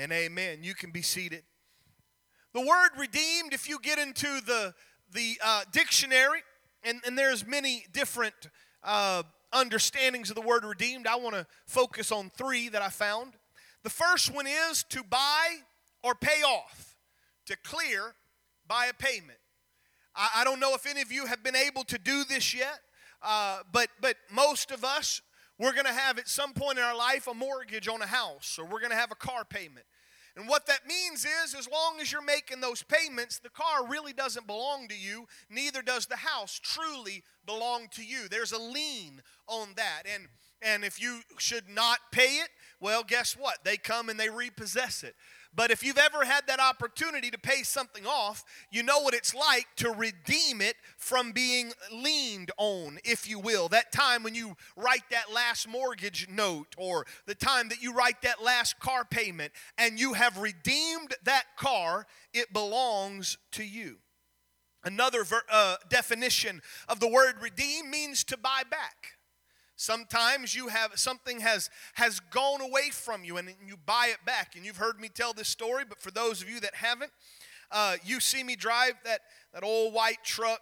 And amen. You can be seated. The word redeemed, if you get into the, the uh, dictionary, and, and there's many different uh, understandings of the word redeemed, I want to focus on three that I found. The first one is to buy or pay off, to clear by a payment. I, I don't know if any of you have been able to do this yet, uh, but, but most of us, we're going to have at some point in our life a mortgage on a house, or we're going to have a car payment. And what that means is, as long as you're making those payments, the car really doesn't belong to you, neither does the house truly belong to you. There's a lien on that. And, and if you should not pay it, well, guess what? They come and they repossess it. But if you've ever had that opportunity to pay something off, you know what it's like to redeem it from being leaned on, if you will. That time when you write that last mortgage note or the time that you write that last car payment and you have redeemed that car, it belongs to you. Another ver- uh, definition of the word redeem means to buy back. Sometimes you have something has has gone away from you and you buy it back. And you've heard me tell this story, but for those of you that haven't, uh, you see me drive that that old white truck,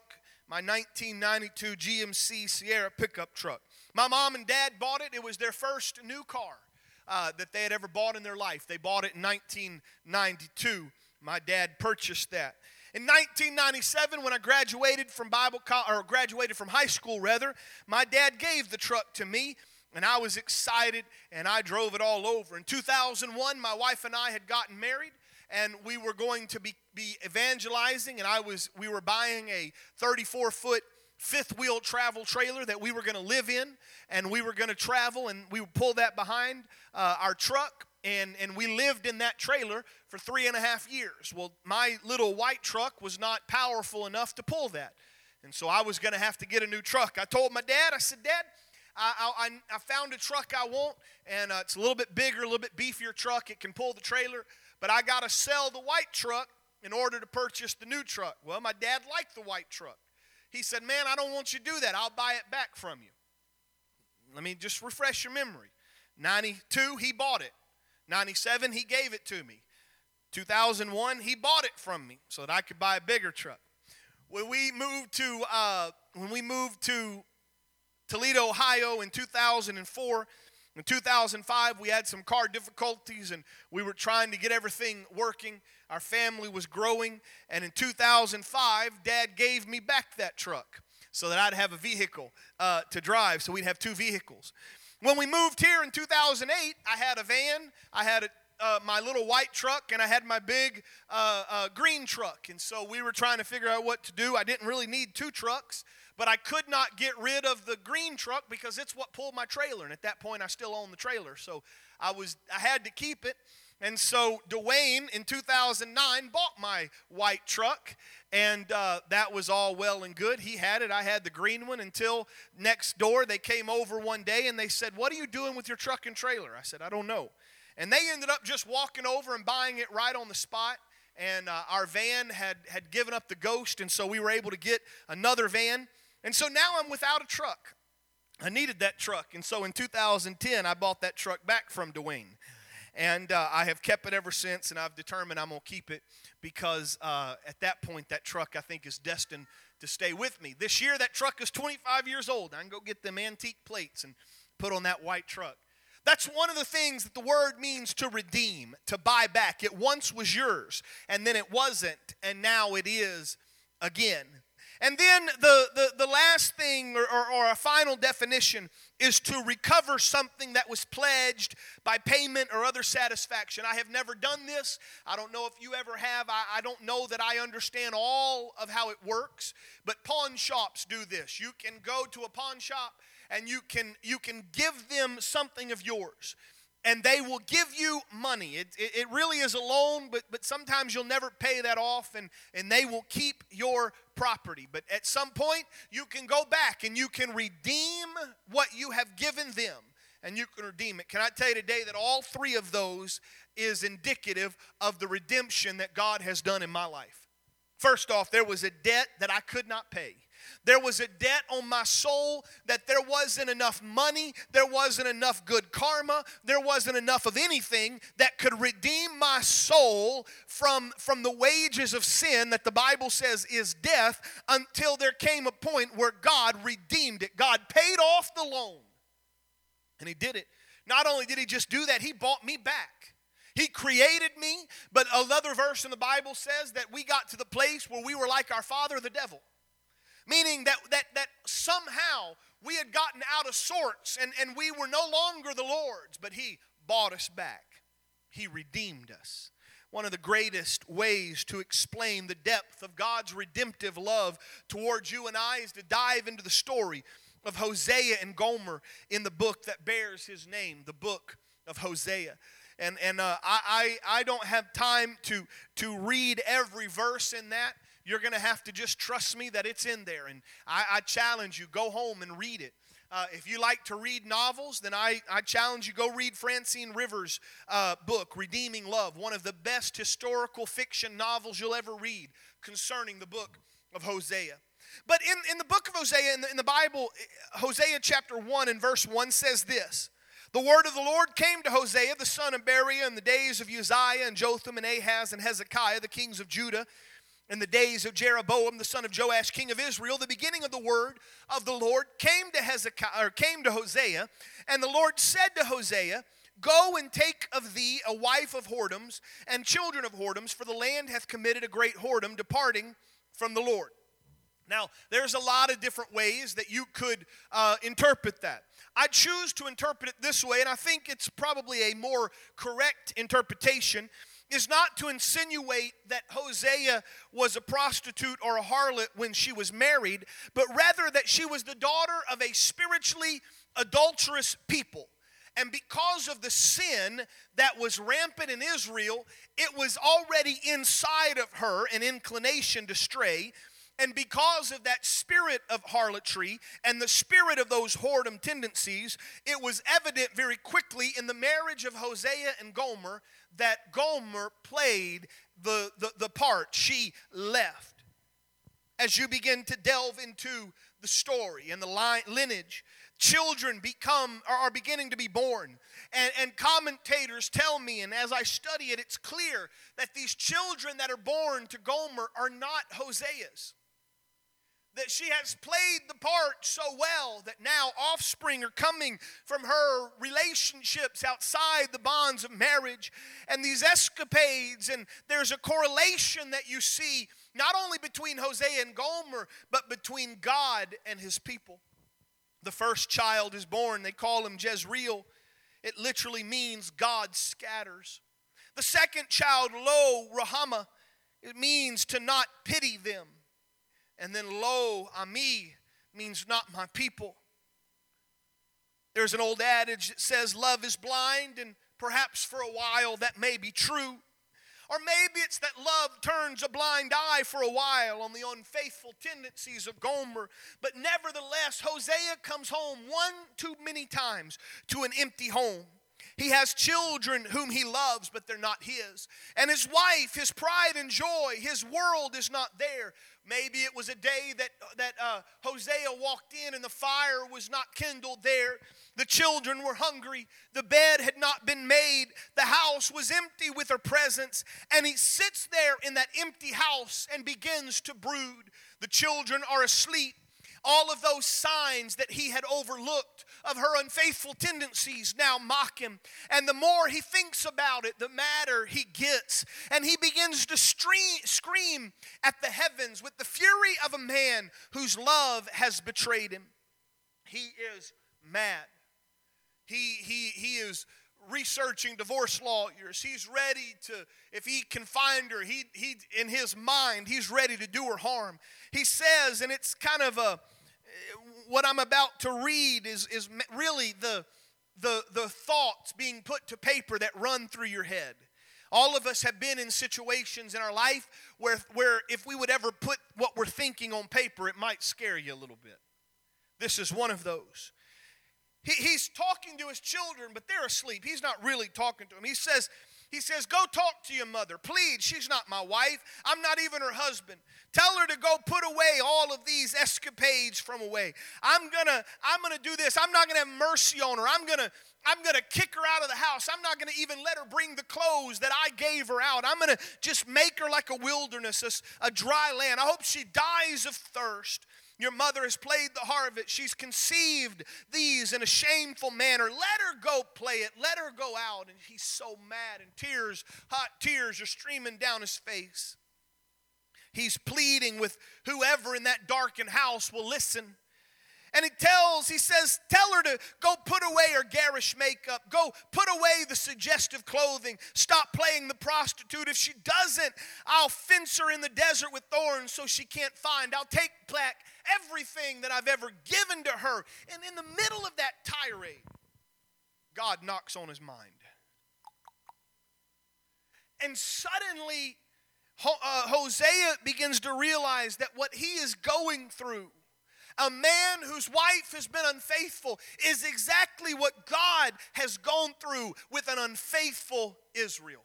my 1992 GMC Sierra pickup truck. My mom and dad bought it. It was their first new car uh, that they had ever bought in their life. They bought it in 1992. My dad purchased that. In 1997, when I graduated from Bible co- or graduated from high school, rather, my dad gave the truck to me, and I was excited, and I drove it all over. In 2001, my wife and I had gotten married, and we were going to be, be evangelizing, and I was we were buying a 34 foot fifth wheel travel trailer that we were going to live in, and we were going to travel, and we would pull that behind uh, our truck and, and we lived in that trailer for three and a half years. Well, my little white truck was not powerful enough to pull that. And so I was going to have to get a new truck. I told my dad, I said, Dad, I, I, I found a truck I want, and uh, it's a little bit bigger, a little bit beefier truck. It can pull the trailer, but I got to sell the white truck in order to purchase the new truck. Well, my dad liked the white truck. He said, Man, I don't want you to do that. I'll buy it back from you. Let me just refresh your memory. 92, he bought it. 97, he gave it to me. 2001, he bought it from me so that I could buy a bigger truck. When we moved to uh, when we moved to Toledo, Ohio in 2004, in 2005, we had some car difficulties and we were trying to get everything working. Our family was growing, and in 2005, Dad gave me back that truck so that I'd have a vehicle uh, to drive, so we'd have two vehicles. When we moved here in 2008, I had a van, I had a, uh, my little white truck, and I had my big uh, uh, green truck. And so we were trying to figure out what to do. I didn't really need two trucks, but I could not get rid of the green truck because it's what pulled my trailer. And at that point, I still owned the trailer, so I was I had to keep it. And so Dwayne in 2009 bought my white truck, and uh, that was all well and good. He had it. I had the green one until next door. They came over one day and they said, What are you doing with your truck and trailer? I said, I don't know. And they ended up just walking over and buying it right on the spot. And uh, our van had, had given up the ghost, and so we were able to get another van. And so now I'm without a truck. I needed that truck. And so in 2010, I bought that truck back from Dwayne. And uh, I have kept it ever since, and I've determined I'm going to keep it because uh, at that point, that truck I think is destined to stay with me. This year, that truck is 25 years old. I can go get them antique plates and put on that white truck. That's one of the things that the word means to redeem, to buy back. It once was yours, and then it wasn't, and now it is again. And then the, the, the last thing, or, or, or, a final definition, is to recover something that was pledged by payment or other satisfaction. I have never done this. I don't know if you ever have. I, I don't know that I understand all of how it works, but pawn shops do this. You can go to a pawn shop and you can, you can give them something of yours and they will give you money. It, it, it, really is a loan, but, but sometimes you'll never pay that off, and, and they will keep your property. But at some point, you can go back and you can redeem what you have given them, and you can redeem it. Can I tell you today that all three of those is indicative of the redemption that God has done in my life? First off, there was a debt that I could not pay. There was a debt on my soul that there wasn't enough money, there wasn't enough good karma, there wasn't enough of anything that could redeem my soul from, from the wages of sin that the Bible says is death until there came a point where God redeemed it. God paid off the loan. And He did it. Not only did He just do that, He bought me back. He created me, but another verse in the Bible says that we got to the place where we were like our father, the devil meaning that, that, that somehow we had gotten out of sorts and, and we were no longer the Lord's, but He bought us back. He redeemed us. One of the greatest ways to explain the depth of God's redemptive love towards you and I is to dive into the story of Hosea and Gomer in the book that bears his name, the book of Hosea. And, and uh, I, I, I don't have time to, to read every verse in that you're going to have to just trust me that it's in there. And I, I challenge you, go home and read it. Uh, if you like to read novels, then I, I challenge you go read Francine Rivers' uh, book, Redeeming Love, one of the best historical fiction novels you'll ever read concerning the book of Hosea. But in, in the book of Hosea, in the, in the Bible, Hosea chapter 1 and verse 1 says this The word of the Lord came to Hosea, the son of Berechiah, in the days of Uzziah and Jotham and Ahaz and Hezekiah, the kings of Judah in the days of Jeroboam the son of Joash king of Israel the beginning of the word of the Lord came to Hezekiah or came to Hosea and the Lord said to Hosea go and take of thee a wife of whoredoms and children of whoredoms for the land hath committed a great whoredom departing from the Lord. Now there's a lot of different ways that you could uh, interpret that. I choose to interpret it this way and I think it's probably a more correct interpretation is not to insinuate that Hosea was a prostitute or a harlot when she was married, but rather that she was the daughter of a spiritually adulterous people. And because of the sin that was rampant in Israel, it was already inside of her an inclination to stray. And because of that spirit of harlotry and the spirit of those whoredom tendencies, it was evident very quickly in the marriage of Hosea and Gomer that Gomer played the, the, the part. She left. As you begin to delve into the story and the line, lineage, children become are beginning to be born and, and commentators tell me and as i study it it's clear that these children that are born to gomer are not hosea's that she has played the part so well that now offspring are coming from her relationships outside the bonds of marriage and these escapades. And there's a correlation that you see not only between Hosea and Gomer, but between God and his people. The first child is born, they call him Jezreel. It literally means God scatters. The second child, Lo Rahama, it means to not pity them. And then lo, ami means not my people. There's an old adage that says love is blind, and perhaps for a while that may be true. Or maybe it's that love turns a blind eye for a while on the unfaithful tendencies of Gomer. But nevertheless, Hosea comes home one too many times to an empty home. He has children whom he loves, but they're not his. And his wife, his pride and joy, his world is not there. Maybe it was a day that, that uh, Hosea walked in and the fire was not kindled there. The children were hungry. The bed had not been made. The house was empty with her presence. And he sits there in that empty house and begins to brood. The children are asleep all of those signs that he had overlooked of her unfaithful tendencies now mock him. And the more he thinks about it, the madder he gets. And he begins to stream, scream at the heavens with the fury of a man whose love has betrayed him. He is mad. He, he, he is researching divorce lawyers. He's ready to, if he can find her, he, he in his mind, he's ready to do her harm. He says, and it's kind of a, what I'm about to read is, is really the, the, the thoughts being put to paper that run through your head. All of us have been in situations in our life where, where if we would ever put what we're thinking on paper, it might scare you a little bit. This is one of those. He, he's talking to his children, but they're asleep. He's not really talking to them. He says, He says, Go talk to your mother. Plead, she's not my wife. I'm not even her husband. Tell her to go put away all of these escapades from away. I'm gonna, I'm gonna do this. I'm not gonna have mercy on her. I'm gonna, I'm gonna kick her out of the house. I'm not gonna even let her bring the clothes that I gave her out. I'm gonna just make her like a wilderness, a, a dry land. I hope she dies of thirst. Your mother has played the harvest. She's conceived these in a shameful manner. Let her go play it. Let her go out. And he's so mad, and tears, hot tears, are streaming down his face. He's pleading with whoever in that darkened house will listen. And he tells, he says, tell her to go put away her garish makeup, go put away the suggestive clothing, stop playing the prostitute. If she doesn't, I'll fence her in the desert with thorns so she can't find. I'll take back everything that I've ever given to her. And in the middle of that tirade, God knocks on his mind. And suddenly, uh, Hosea begins to realize that what he is going through, a man whose wife has been unfaithful, is exactly what God has gone through with an unfaithful Israel.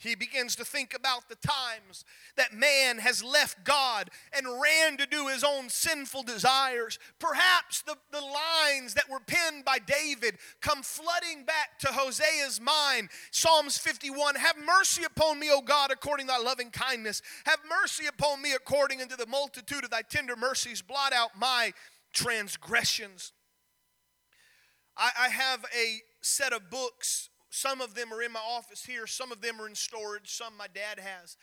He begins to think about the times that man has left God and ran to do his own sinful desires. Perhaps the, the lines that were penned by David come flooding back to Hosea's mind. Psalms 51 Have mercy upon me, O God, according to thy loving kindness. Have mercy upon me according unto the multitude of thy tender mercies. Blot out my transgressions. I, I have a set of books some of them are in my office here, some of them are in storage, some my dad has.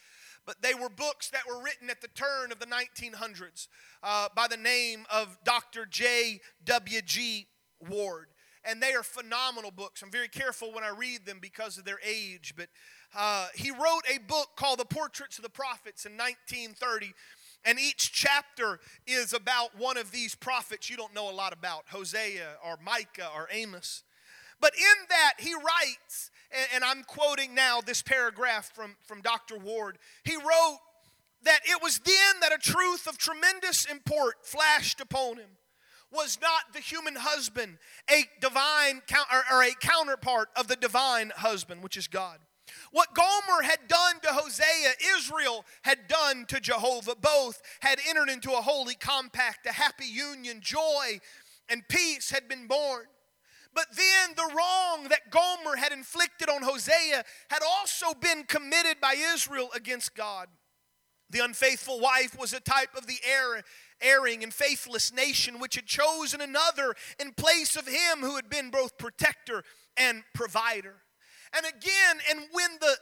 But they were books that were written at the turn of the 1900s uh, by the name of Dr. J.W.G. Ward. And they are phenomenal books. I'm very careful when I read them because of their age. But uh, he wrote a book called The Portraits of the Prophets in 1930. And each chapter is about one of these prophets you don't know a lot about Hosea or Micah or Amos. But in that, he writes, and, I'm quoting now this paragraph from, from Dr. Ward. He wrote that it was then that a truth of tremendous import flashed upon him. Was not the human husband a divine or a counterpart of the divine husband, which is God? What Gomer had done to Hosea, Israel had done to Jehovah. Both had entered into a holy compact, a happy union, joy and peace had been born. But then the wrong that Gomer had inflicted on Hosea had also been committed by Israel against God. The unfaithful wife was a type of the err, erring and faithless nation which had chosen another in place of him who had been both protector and provider. And again, and when the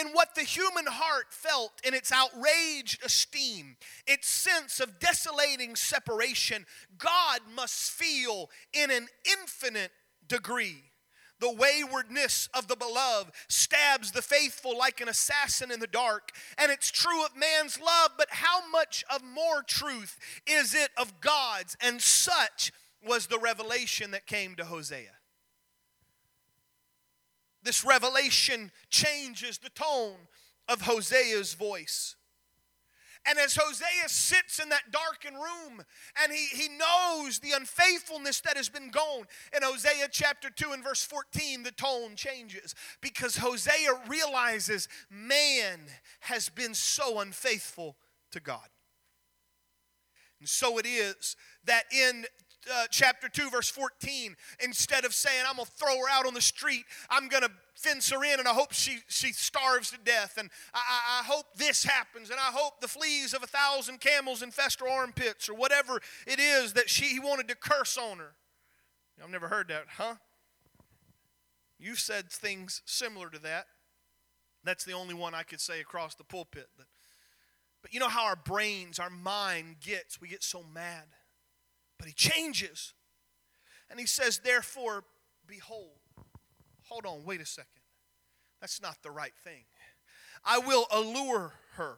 in what the human heart felt in its outraged esteem, its sense of desolating separation, God must feel in an infinite degree. The waywardness of the beloved stabs the faithful like an assassin in the dark. And it's true of man's love, but how much of more truth is it of God's? And such was the revelation that came to Hosea. This revelation changes the tone of Hosea's voice. And as Hosea sits in that darkened room and he, he knows the unfaithfulness that has been gone, in Hosea chapter 2 and verse 14, the tone changes because Hosea realizes man has been so unfaithful to God. And so it is that in uh, chapter 2, verse 14, instead of saying, I'm going to throw her out on the street, I'm going to fence her in and I hope she, she starves to death. And I, I, hope this happens. And I hope the fleas of a thousand camels infest her armpits or whatever it is that she he wanted to curse on her. I've never heard that, huh? You've said things similar to that. That's the only one I could say across the pulpit. But, but you know how our brains, our mind gets, we get so mad. But he changes. And he says, Therefore, behold. Hold on, wait a second. That's not the right thing. I will allure her.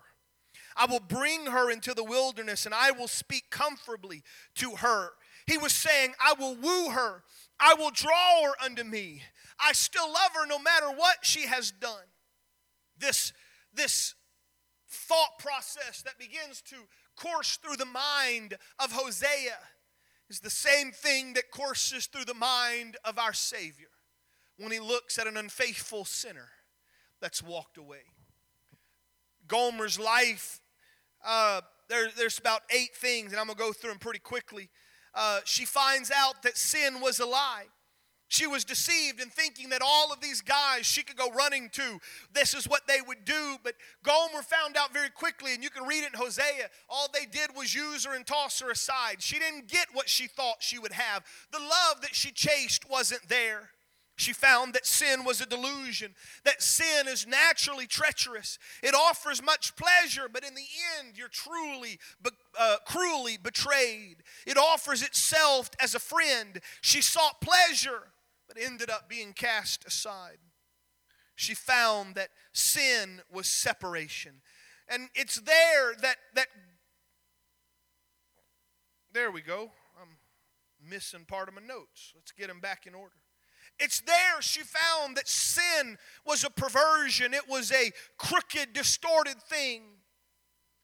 I will bring her into the wilderness and I will speak comfortably to her. He was saying, I will woo her. I will draw her unto me. I still love her no matter what she has done. This, this thought process that begins to course through the mind of Hosea is the same thing that courses through the mind of our Savior. when he looks at an unfaithful sinner that's walked away. Gomer's life, uh, there, there's about eight things, and I'm going to go through them pretty quickly. Uh, she finds out that sin was a lie. She was deceived in thinking that all of these guys she could go running to, this is what they would do. But Gomer found out very quickly, and you can read it in Hosea, all they did was use her and toss her aside. She didn't get what she thought she would have. The love that she chased wasn't there. She found that sin was a delusion, that sin is naturally treacherous. It offers much pleasure, but in the end, you're truly, uh, cruelly betrayed. It offers itself as a friend. She sought pleasure, but ended up being cast aside. She found that sin was separation. And it's there that, that there we go. I'm missing part of my notes. Let's get them back in order. It's there she found that sin was a perversion, it was a crooked, distorted thing.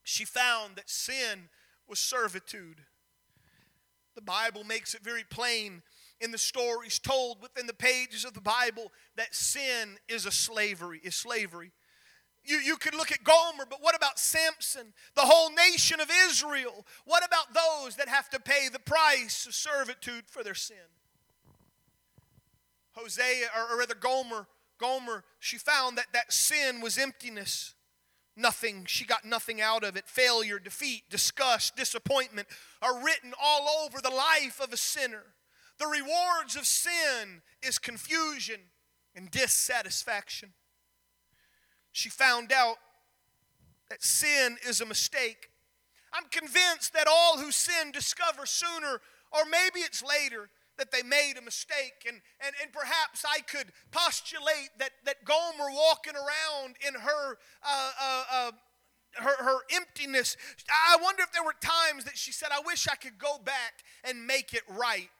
She found that sin was servitude. The Bible makes it very plain in the stories told within the pages of the Bible that sin is a slavery, is slavery. You, you could look at Gomer, but what about Samson, the whole nation of Israel? What about those that have to pay the price of servitude for their sin? Hosea, or, rather Gomer, Gomer, she found that that sin was emptiness. Nothing, she got nothing out of it. Failure, defeat, disgust, disappointment are written all over the life of a sinner. The rewards of sin is confusion and dissatisfaction. She found out that sin is a mistake. I'm convinced that all who sin discover sooner, or maybe it's later, that they made a mistake. And, and, and perhaps I could postulate that, that Gomer walking around in her, uh, uh, uh, her, her emptiness, I wonder if there were times that she said, I wish I could go back and make it right.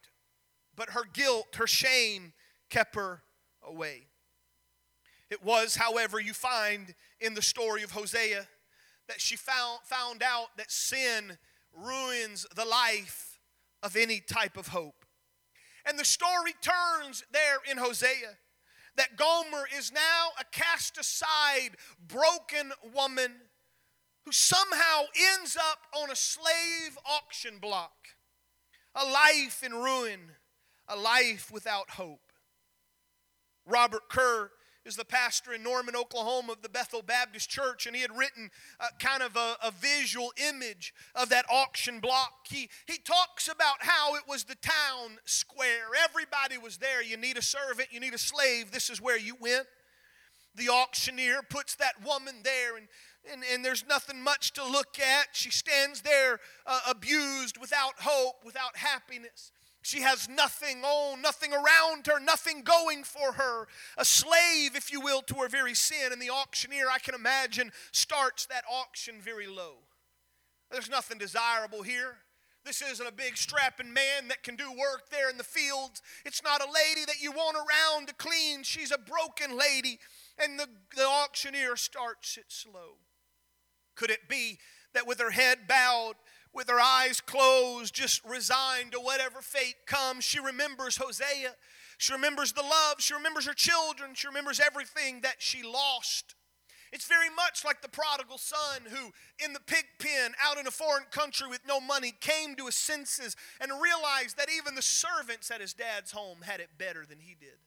But her guilt, her shame kept her away. It was, however, you find in the story of Hosea that she found, found out that sin ruins the life of any type of hope. And the story turns there in Hosea that Gomer is now a cast aside, broken woman who somehow ends up on a slave auction block, a life in ruin, a life without hope. Robert Kerr is the pastor in Norman, Oklahoma of the Bethel Baptist Church, and he had written kind of a, a visual image of that auction block. He, he talks about how it was the town square. Everybody was there. You need a servant, you need a slave. This is where you went. The auctioneer puts that woman there, and and, and, there's nothing much to look at. She stands there uh, abused, without hope, without happiness. She has nothing on, nothing around her, nothing going for her. A slave, if you will, to her very sin. And the auctioneer, I can imagine, starts that auction very low. There's nothing desirable here. This isn't a big strapping man that can do work there in the fields. It's not a lady that you want around to clean. She's a broken lady. And the, the auctioneer starts it slow. Could it be that with her head bowed, with her eyes closed, just resigned to whatever fate comes. She remembers Hosea. She remembers the love. She remembers her children. She remembers everything that she lost. It's very much like the prodigal son who, in the pig pen, out in a foreign country with no money, came to his senses and realized that even the servants at his dad's home had it better than he did.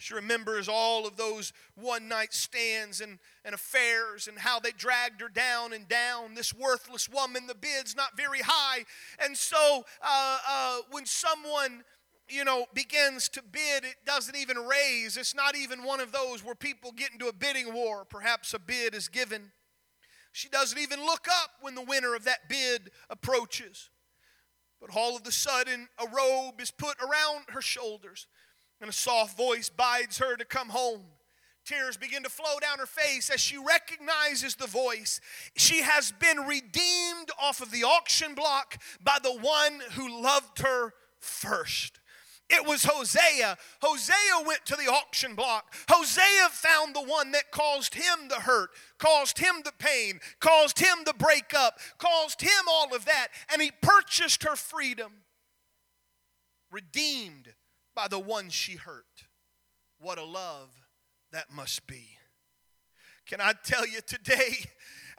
She remembers all of those one night stands and, and affairs and how they dragged her down and down. This worthless woman, the bid's not very high. And so uh, uh, when someone you know, begins to bid, it doesn't even raise. It's not even one of those where people get into a bidding war. Perhaps a bid is given. She doesn't even look up when the winner of that bid approaches. But all of a sudden, a robe is put around her shoulders and a soft voice bids her to come home. Tears begin to flow down her face as she recognizes the voice. She has been redeemed off of the auction block by the one who loved her first. It was Hosea. Hosea went to the auction block. Hosea found the one that caused him the hurt, caused him the pain, caused him the breakup, caused him all of that, and he purchased her freedom. Redeemed by the one she hurt. What a love that must be. Can I tell you today?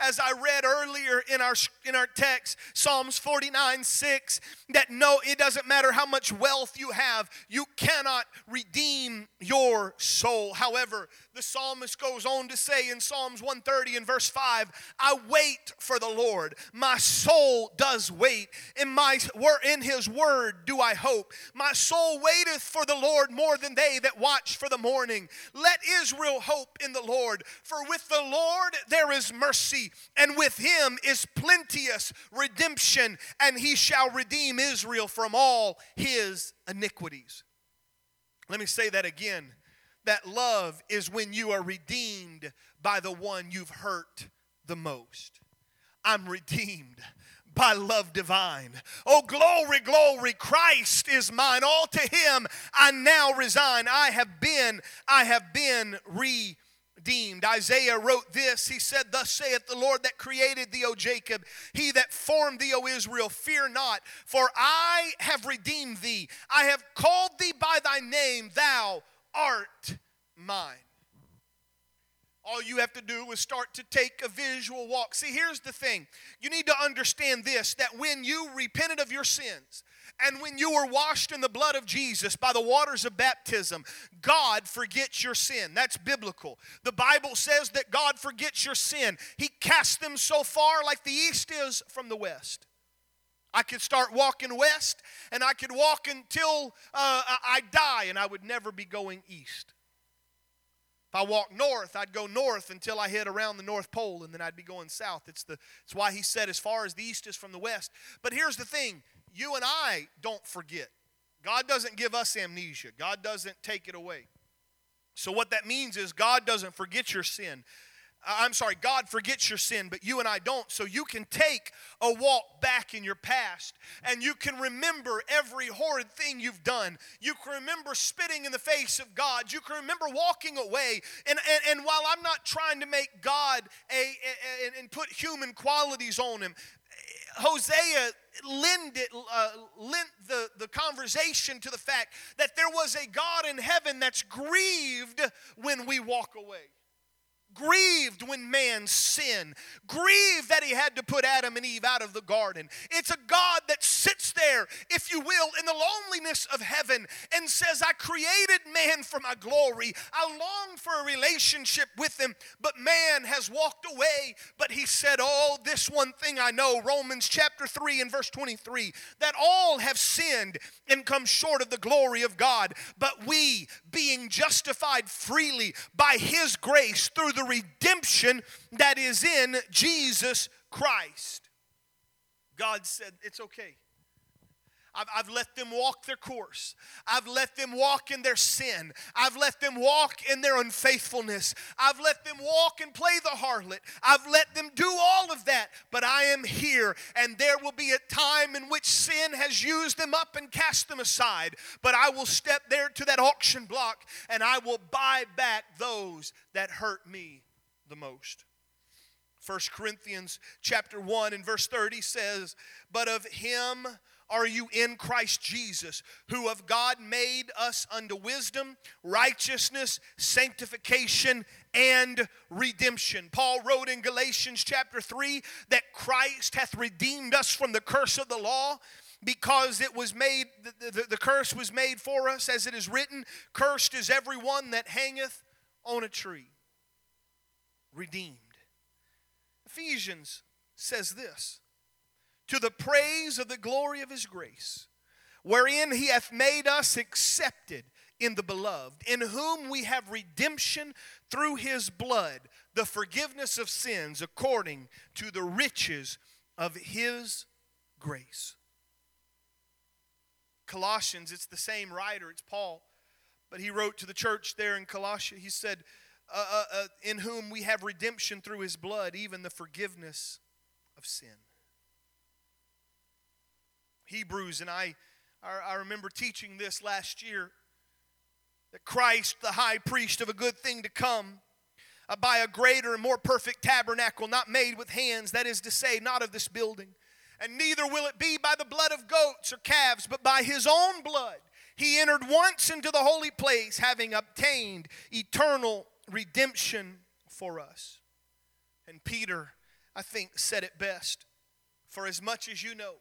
as I read earlier in our in our text, Psalms 49 6, that no, it doesn't matter how much wealth you have, you cannot redeem your soul. However, the psalmist goes on to say in Psalms 130 and verse 5, I wait for the Lord. My soul does wait. In my in his word do I hope. My soul waiteth for the Lord more than they that watch for the morning. Let Israel hope in the Lord, for with the Lord there is mercy, and with him is plenteous redemption, and he shall redeem Israel from all his iniquities. Let me say that again. That love is when you are redeemed by the one you've hurt the most. I'm redeemed by love divine. Oh, glory, glory, Christ is mine. All to him I now resign. I have been, I have been redeemed. Isaiah wrote this. He said, Thus saith the Lord that created thee, O Jacob, he that formed thee, O Israel, fear not, for I have redeemed thee. I have called thee by thy name, thou art mine. All you have to do is start to take a visual walk. See, here's the thing you need to understand this that when you repented of your sins, and when you were washed in the blood of Jesus by the waters of baptism, God forgets your sin. That's biblical. The Bible says that God forgets your sin. He casts them so far like the east is from the west. I could start walking west and I could walk until uh, I die and I would never be going east. If I walk north, I'd go north until I hit around the North Pole and then I'd be going south. It's, the, it's why he said as far as the east is from the west. But here's the thing you and I don't forget. God doesn't give us amnesia, God doesn't take it away. So, what that means is God doesn't forget your sin. I'm sorry, God forgets your sin, but you and I don't. So you can take a walk back in your past and you can remember every horrid thing you've done. You can remember spitting in the face of God. You can remember walking away. And, and, and while I'm not trying to make God a, a, a and put human qualities on him, Hosea lent, it, uh, lent the, the conversation to the fact that there was a God in heaven that's grieved when we walk away grieved when man sinned, grieved that he had to put Adam and Eve out of the garden. It's a God that sits there, if you will, in the loneliness of heaven and says, I created man for my glory. I long for a relationship with him, but man has walked away. But he said, Oh, this one thing I know, Romans chapter 3 and verse 23, that all have sinned and come short of the glory of God, but we, being justified freely by his grace through the the redemption that is in Jesus Christ. God said, It's okay. I've, I've, let them walk their course. I've let them walk in their sin. I've let them walk in their unfaithfulness. I've let them walk and play the harlot. I've let them do all of that. But I am here, and there will be a time in which sin has used them up and cast them aside. But I will step there to that auction block and I will buy back those that hurt me the most. 1 Corinthians chapter 1 and verse 30 says, But of him are you in Christ Jesus, who of God made us unto wisdom, righteousness, sanctification, and redemption. Paul wrote in Galatians chapter 3 that Christ hath redeemed us from the curse of the law because it was made the, the, the, curse was made for us as it is written cursed is everyone that hangeth on a tree redeemed ephesians says this to the praise of the glory of his grace, wherein he hath made us accepted in the beloved, in whom we have redemption through his blood, the forgiveness of sins according to the riches of his grace. Colossians, it's the same writer, it's Paul, but he wrote to the church there in Colossia, he said, uh, uh, uh, In whom we have redemption through his blood, even the forgiveness of sin. Hebrews, and I, I remember teaching this last year that Christ, the high priest of a good thing to come, uh, by a greater and more perfect tabernacle, not made with hands, that is to say, not of this building. And neither will it be by the blood of goats or calves, but by his own blood He entered once into the holy place, having obtained eternal redemption for us. And Peter, I think, said it best For as much as you know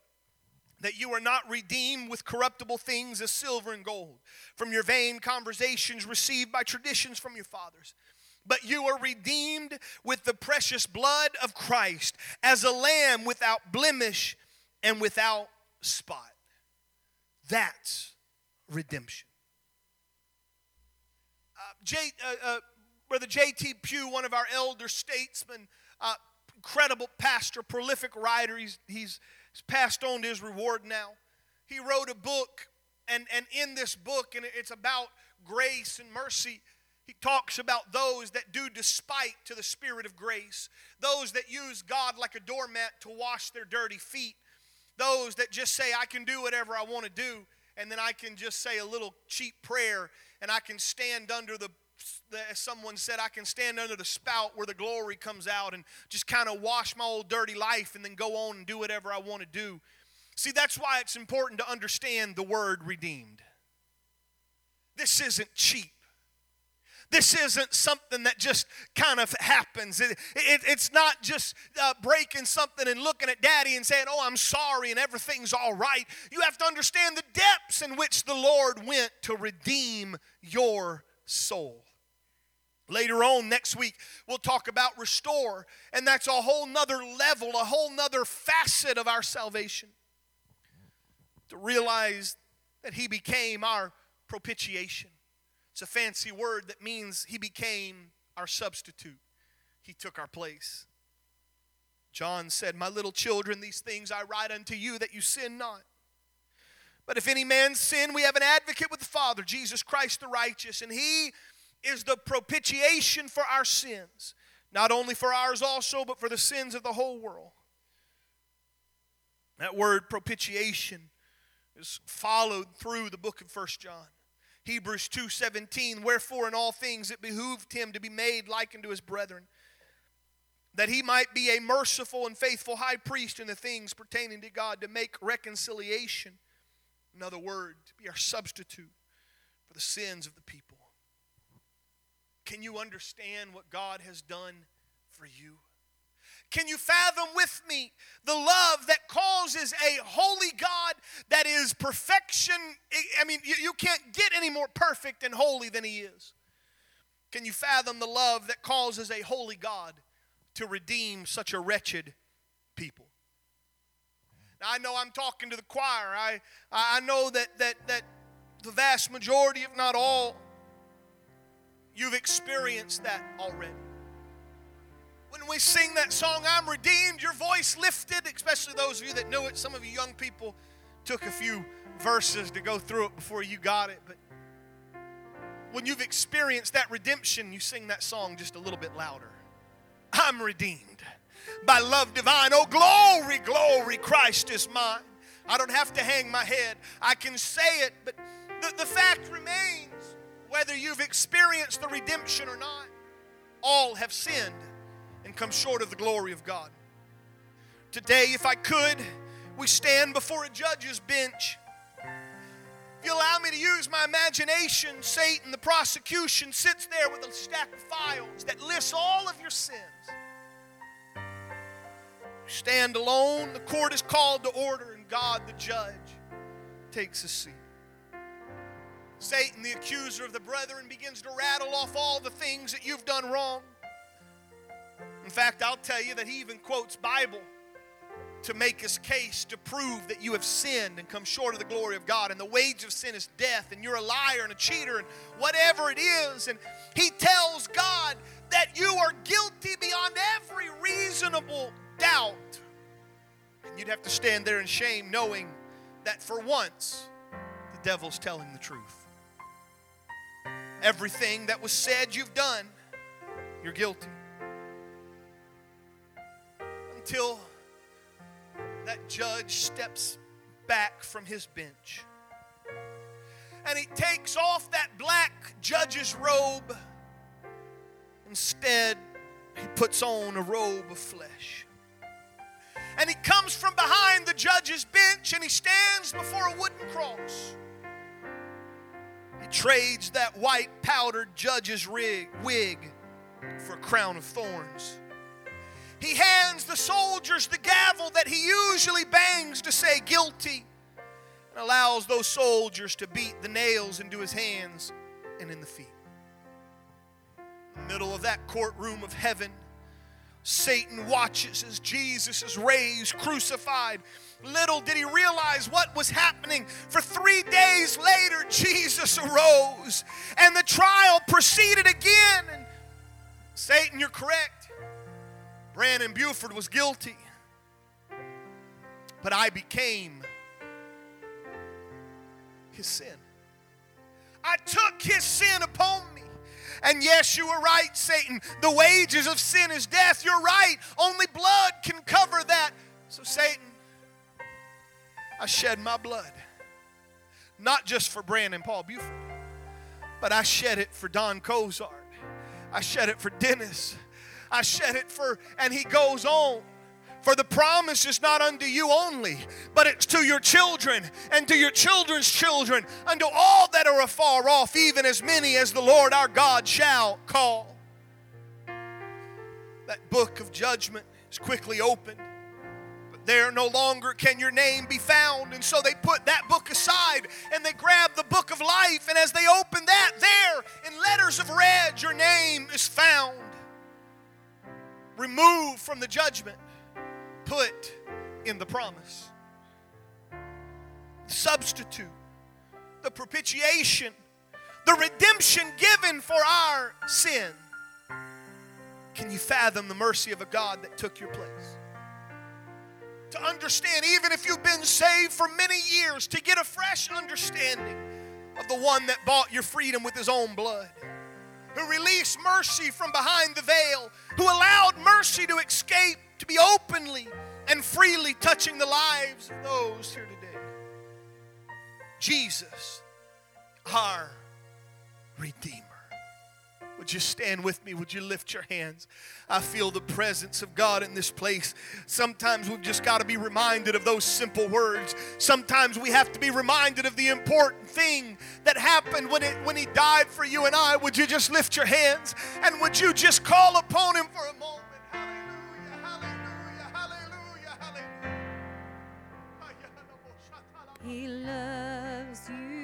that you are not redeemed with corruptible things as silver and gold from your vain conversations received by traditions from your fathers. But you are redeemed with the precious blood of Christ as a lamb without blemish and without spot. That's redemption. Uh, J, uh, uh, Brother J.T. Pugh, one of our elder statesmen, uh, incredible pastor, prolific writer, he's, he's He's passed on to his reward now. He wrote a book, and, and in this book, and it's about grace and mercy, he talks about those that do despite to the spirit of grace, those that use God like a doormat to wash their dirty feet, those that just say, I can do whatever I want to do, and then I can just say a little cheap prayer, and I can stand under the as someone said, I can stand under the spout where the glory comes out and just kind of wash my old dirty life and then go on and do whatever I want to do. See, that's why it's important to understand the word redeemed. This isn't cheap. This isn't something that just kind of happens. It, it, it's not just uh, breaking something and looking at daddy and saying, Oh, I'm sorry and everything's all right. You have to understand the depths in which the Lord went to redeem your soul. Later on next week, we'll talk about restore, and that's a whole nother level, a whole nother facet of our salvation. To realize that He became our propitiation. It's a fancy word that means He became our substitute, He took our place. John said, My little children, these things I write unto you that you sin not. But if any man sin, we have an advocate with the Father, Jesus Christ the righteous, and He is the propitiation for our sins, not only for ours also, but for the sins of the whole world. That word propitiation is followed through the book of First John. Hebrews 2:17 Wherefore in all things it behooved him to be made like unto his brethren that he might be a merciful and faithful high priest in the things pertaining to God to make reconciliation in other words to be our substitute for the sins of the people can you understand what God has done for you? Can you fathom with me the love that causes a holy God that is perfection? I mean, you, can't get any more perfect and holy than He is. Can you fathom the love that causes a holy God to redeem such a wretched people? Now, I know I'm talking to the choir. I, I know that, that, that the vast majority, if not all, You've experienced that already. When we sing that song, I'm redeemed, your voice lifted, especially those of you that knew it. Some of you young people took a few verses to go through it before you got it. But when you've experienced that redemption, you sing that song just a little bit louder. I'm redeemed by love divine. Oh, glory, glory, Christ is mine. I don't have to hang my head. I can say it, but the, the fact remains whether you've experienced the redemption or not, all have sinned and come short of the glory of God. Today, if I could, we stand before a judge's bench. If you allow me to use my imagination, Satan, the prosecution, sits there with a stack of files that lists all of your sins. stand alone, the court is called to order, and God, the judge, takes a seat. Satan, the accuser of the brethren, begins to rattle off all the things that you've done wrong. In fact, I'll tell you that he even quotes Bible to make his case to prove that you have sinned and come short of the glory of God and the wage of sin is death and you're a liar and a cheater and whatever it is and he tells God that you are guilty beyond every reasonable doubt. And you'd have to stand there in shame knowing that for once the devil's telling the truth. Everything that was said you've done, you're guilty. Until that judge steps back from his bench and he takes off that black judge's robe. Instead, he puts on a robe of flesh. And he comes from behind the judge's bench and he stands before a wooden cross. Trades that white powdered judge's rig, wig for a crown of thorns. He hands the soldiers the gavel that he usually bangs to say guilty and allows those soldiers to beat the nails into his hands and in the feet. In the middle of that courtroom of heaven, Satan watches as Jesus is raised, crucified. Little did he realize what was happening. For three days later, Jesus arose, and the trial proceeded again. And Satan, you're correct. Brandon Buford was guilty. But I became his sin. I took his sin upon me. And yes, you were right, Satan. The wages of sin is death. You're right. Only blood can cover that. So, Satan, I shed my blood. Not just for Brandon Paul Buford, but I shed it for Don Cozart. I shed it for Dennis. I shed it for, and he goes on. For the promise is not unto you only, but it's to your children and to your children's children, unto all that are afar off, even as many as the Lord our God shall call. That book of judgment is quickly opened, there no longer can your name be found. And so they put that book aside and they grab the book of life, and as they open that, there in letters of red, your name is found. Removed from the judgment put in the promise. Substitute, the propitiation, the redemption given for our sin. Can you fathom the mercy of a God that took your place? To understand, even if you've been saved for many years, to get a fresh understanding of the one that bought your freedom with his own blood, who released mercy from behind the veil, who allowed mercy to escape to be openly and freely touching the lives of those here today. Jesus, our Redeemer. Would you stand with me? Would you lift your hands? I feel the presence of God in this place. Sometimes we've just got to be reminded of those simple words. Sometimes we have to be reminded of the important thing that happened when, it, when He died for you and I. Would you just lift your hands and would you just call upon Him for a moment? He loves you.